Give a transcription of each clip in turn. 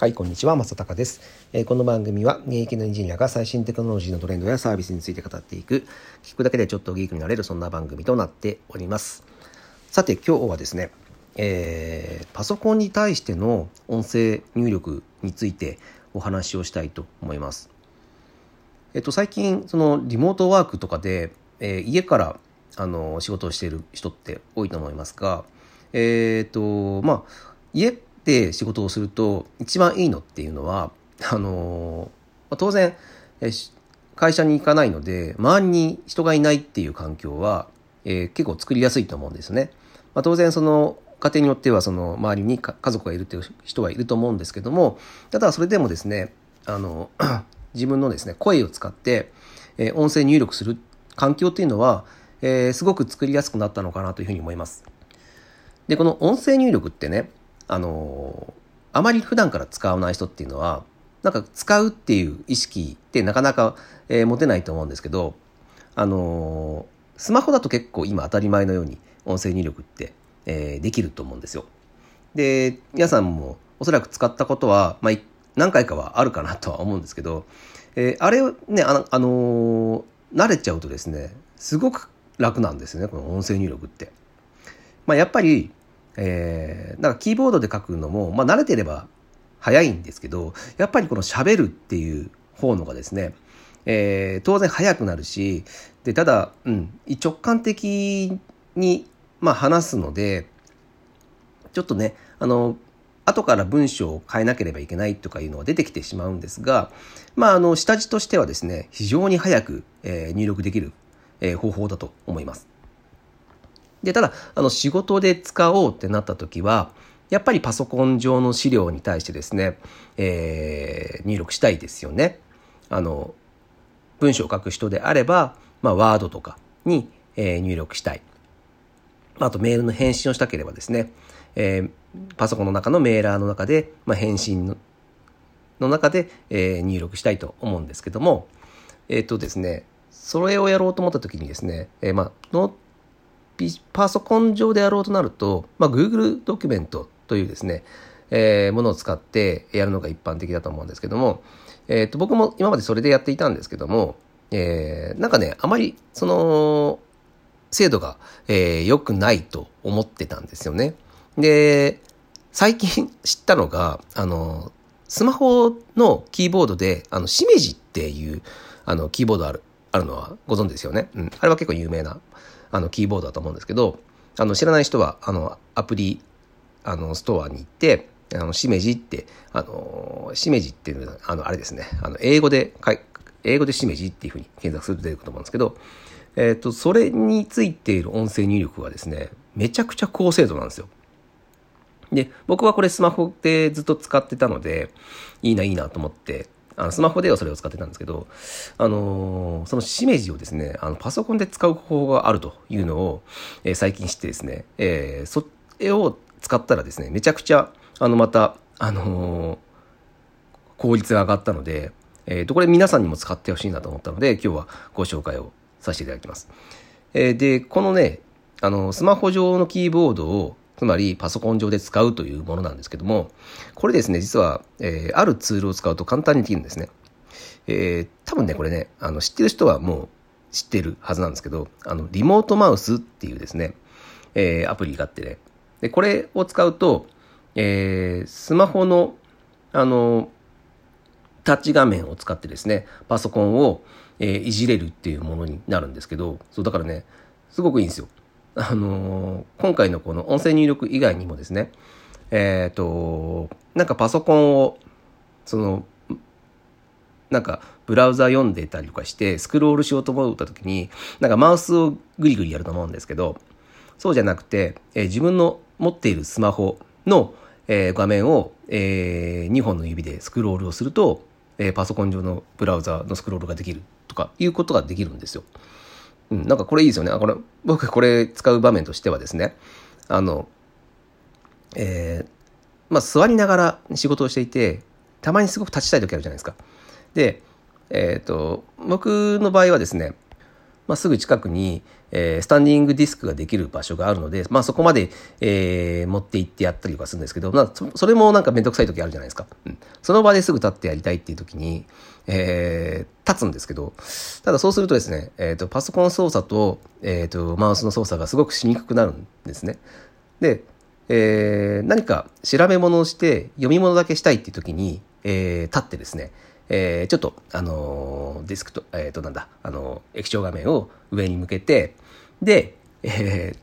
はい、こんにちは、正隆です、えー、この番組は現役のエンジニアが最新テクノロジーのトレンドやサービスについて語っていく、聞くだけでちょっとギークになれる、そんな番組となっております。さて、今日はですね、えー、パソコンに対しての音声入力についてお話をしたいと思います。えっと、最近、そのリモートワークとかで、えー、家からあの仕事をしている人って多いと思いますが、えっ、と、まあ、家で仕事をすると一番いいのっていうのはあの当然会社に行かないので周りに人がいないっていう環境は、えー、結構作りやすいと思うんですね。まあ、当然その家庭によってはその周りに家族がいるっていう人はいると思うんですけどもただそれでもですねあの 自分のですね声を使って、えー、音声入力する環境っていうのは、えー、すごく作りやすくなったのかなというふうに思います。でこの音声入力ってねあのあまり普段から使わない人っていうのはなんか使うっていう意識ってなかなか、えー、持てないと思うんですけどあのスマホだと結構今当たり前のように音声入力って、えー、できると思うんですよ。で皆さんもおそらく使ったことは、まあ、何回かはあるかなとは思うんですけど、えー、あれねあの、あの慣れちゃうとですねすごく楽なんですよねこの音声入力って。まあ、やっぱりえー、なんかキーボードで書くのも、まあ、慣れてれば早いんですけど、やっぱりこの喋るっていう方のがですね、えー、当然早くなるし、で、ただ、うん、直感的に、まあ、話すので、ちょっとね、あの、後から文章を変えなければいけないとかいうのは出てきてしまうんですが、まあ、あの、下地としてはですね、非常に早く、えー、入力できる、えー、方法だと思います。で、ただ、あの、仕事で使おうってなった時は、やっぱりパソコン上の資料に対してですね、えー、入力したいですよね。あの、文章を書く人であれば、まあ、ワードとかに、えー、入力したい。あと、メールの返信をしたければですね、えー、パソコンの中のメーラーの中で、まあ、返信のの中で、えー、入力したいと思うんですけども、えっ、とですね、それをやろうと思った時にですね、えー、まあ、パソコン上でやろうとなると、まあ、Google ドキュメントというですね、えー、ものを使ってやるのが一般的だと思うんですけども、えっ、と、僕も今までそれでやっていたんですけども、えー、なんかね、あまり、その、精度が、えー、良くないと思ってたんですよね。で、最近 知ったのが、あの、スマホのキーボードで、あの、しめじっていう、あの、キーボードある、あるのはご存知ですよね。うん。あれは結構有名なあのキーボードだと思うんですけど、あの知らない人はあのアプリあのストアに行って、あのしめじって、あのしめじっていうのはあのあれですね、あの英語で英語でしめじっていうふうに検索すると出てくると思うんですけど、えっ、ー、と、それについている音声入力はですね、めちゃくちゃ高精度なんですよ。で、僕はこれスマホでずっと使ってたので、いいな、いいなと思ってあのスマホではそれを使ってたんですけど、あのー、そのしめじをですね、あのパソコンで使う方法があるというのを、えー、最近知ってですね、えー、それを使ったらですね、めちゃくちゃ、あの、また、あのー、効率が上がったので、えっ、と、これ皆さんにも使ってほしいなと思ったので、今日はご紹介をさせていただきます。えで、このね、あの、スマホ上のキーボードをつまりパソコン上で使うというものなんですけども、これですね、実は、えー、あるツールを使うと簡単にできるんですね。えー、多分ね、これね、あの、知ってる人はもう知ってるはずなんですけど、あの、リモートマウスっていうですね、えー、アプリがあってね、で、これを使うと、えー、スマホの、あの、タッチ画面を使ってですね、パソコンを、えー、いじれるっていうものになるんですけど、そう、だからね、すごくいいんですよ。あのー、今回のこの音声入力以外にもですね、えっ、ー、と、なんかパソコンを、その、なんかブラウザ読んでたりとかしてスクロールしようと思った時になんかマウスをグリグリやると思うんですけどそうじゃなくて、えー、自分の持っているスマホの、えー、画面を、えー、2本の指でスクロールをすると、えー、パソコン上のブラウザのスクロールができるとかいうことができるんですよ。うん、なんかこれいいですよね。これ、僕これ使う場面としてはですね、あの、えー、まあ座りながら仕事をしていて、たまにすごく立ちたい時あるじゃないですか。で、えっ、ー、と、僕の場合はですね、まあ、すぐ近くに、えー、スタンディングディスクができる場所があるので、まあそこまで、えー、持って行ってやったりとかするんですけど、まあそれもなんかめんどくさい時あるじゃないですか。うん。その場ですぐ立ってやりたいっていう時に、えー、立つんですけど、ただそうするとですね、えっ、ー、と、パソコン操作と、えっ、ー、と、マウスの操作がすごくしにくくなるんですね。で、えー、何か調べ物をして読み物だけしたいっていう時に、えー、立ってですね、えー、ちょっと、あの、ディスクと、えっ、と、なんだ、あの、液晶画面を上に向けて、で、えー、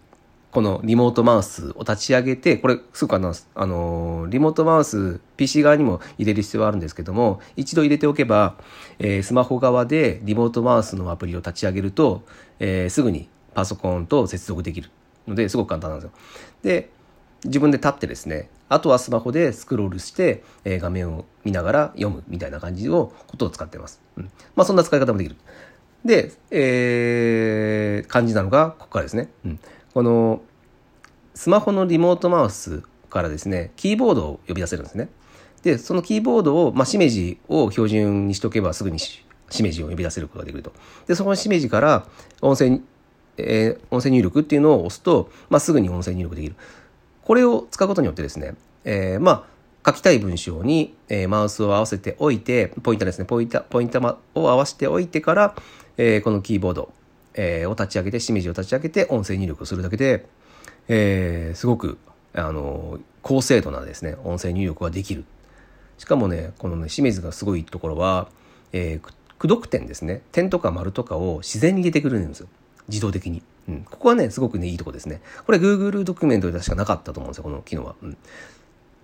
このリモートマウスを立ち上げて、これすぐかな、あの、リモートマウス PC 側にも入れる必要はあるんですけども、一度入れておけば、えー、スマホ側でリモートマウスのアプリを立ち上げると、えー、すぐにパソコンと接続できるので、すごく簡単なんですよ。で、自分で立ってですね、あとはスマホでスクロールして、えー、画面を見ながら読むみたいな感じを、ことを使ってます。うん。まあそんな使い方もできる。で、えー、感じなのが、ここからですね。うん。この、スマホのリモートマウスからですね、キーボードを呼び出せるんですね。で、そのキーボードを、まあ、しめじを標準にしとけばすぐにしめじを呼び出せることができると。で、そこのしめじから音声、えー、音声入力っていうのを押すと、まあ、すぐに音声入力できる。これを使うことによってですね、えー、まあ、書きたい文章に、えー、マウスを合わせておいて、ポインターですね、ポインター、ポインターを合わせておいてから、えー、このキーボード、えー、を立ち上げて、しめじを立ち上げて、音声入力をするだけで、えー、すごく、あの、高精度なですね、音声入力ができる。しかもね、このね、清水がすごいところは、えー、駆読点ですね、点とか丸とかを自然に入れてくるんですよ。自動的に。うん、ここはね、すごくね、いいとこですね。これ Google ドキュメントで確かなかったと思うんですよ、この機能は。うん、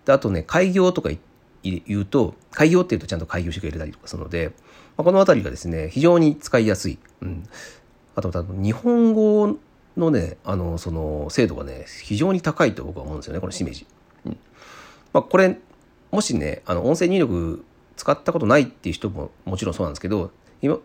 であとね、開業とか言うと、開業って言うとちゃんと開業してくれたりとかするので、まあ、このあたりがですね、非常に使いやすい。うん、あと、日本語のね、あの、その、精度がね、非常に高いと僕は思うんですよね、このしめじ。うん。まあ、これ、もしね、あの、音声入力使ったことないっていう人ももちろんそうなんですけど、今、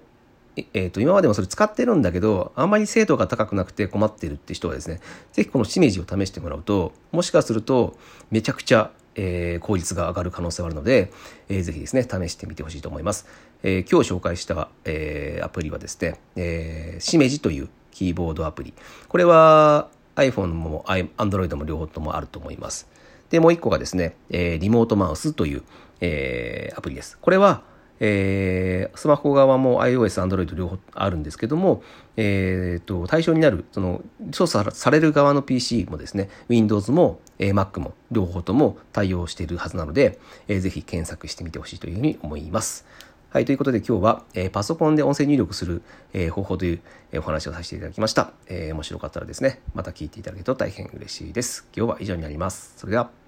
えー、と今までもそれ使ってるんだけど、あんまり精度が高くなくて困ってるって人はですね、ぜひこのしめじを試してもらうと、もしかするとめちゃくちゃ、えー、効率が上がる可能性はあるので、えー、ぜひですね、試してみてほしいと思います。えー、今日紹介した、えー、アプリはですね、えー、しめじというキーボードアプリ。これは iPhone も Android も両方ともあると思います。で、もう一個がですね、えー、リモートマウスという、えー、アプリです。これは、えー、スマホ側も iOS、Android 両方あるんですけども、えーと、対象になるその操作される側の PC もですね Windows も、えー、Mac も両方とも対応しているはずなので、えー、ぜひ検索してみてほしいというふうに思います。はい、ということで今日は、えー、パソコンで音声入力する、えー、方法という、えー、お話をさせていただきました、えー。面白かったらですね、また聞いていただけると大変嬉しいです。今日は以上になります。それでは。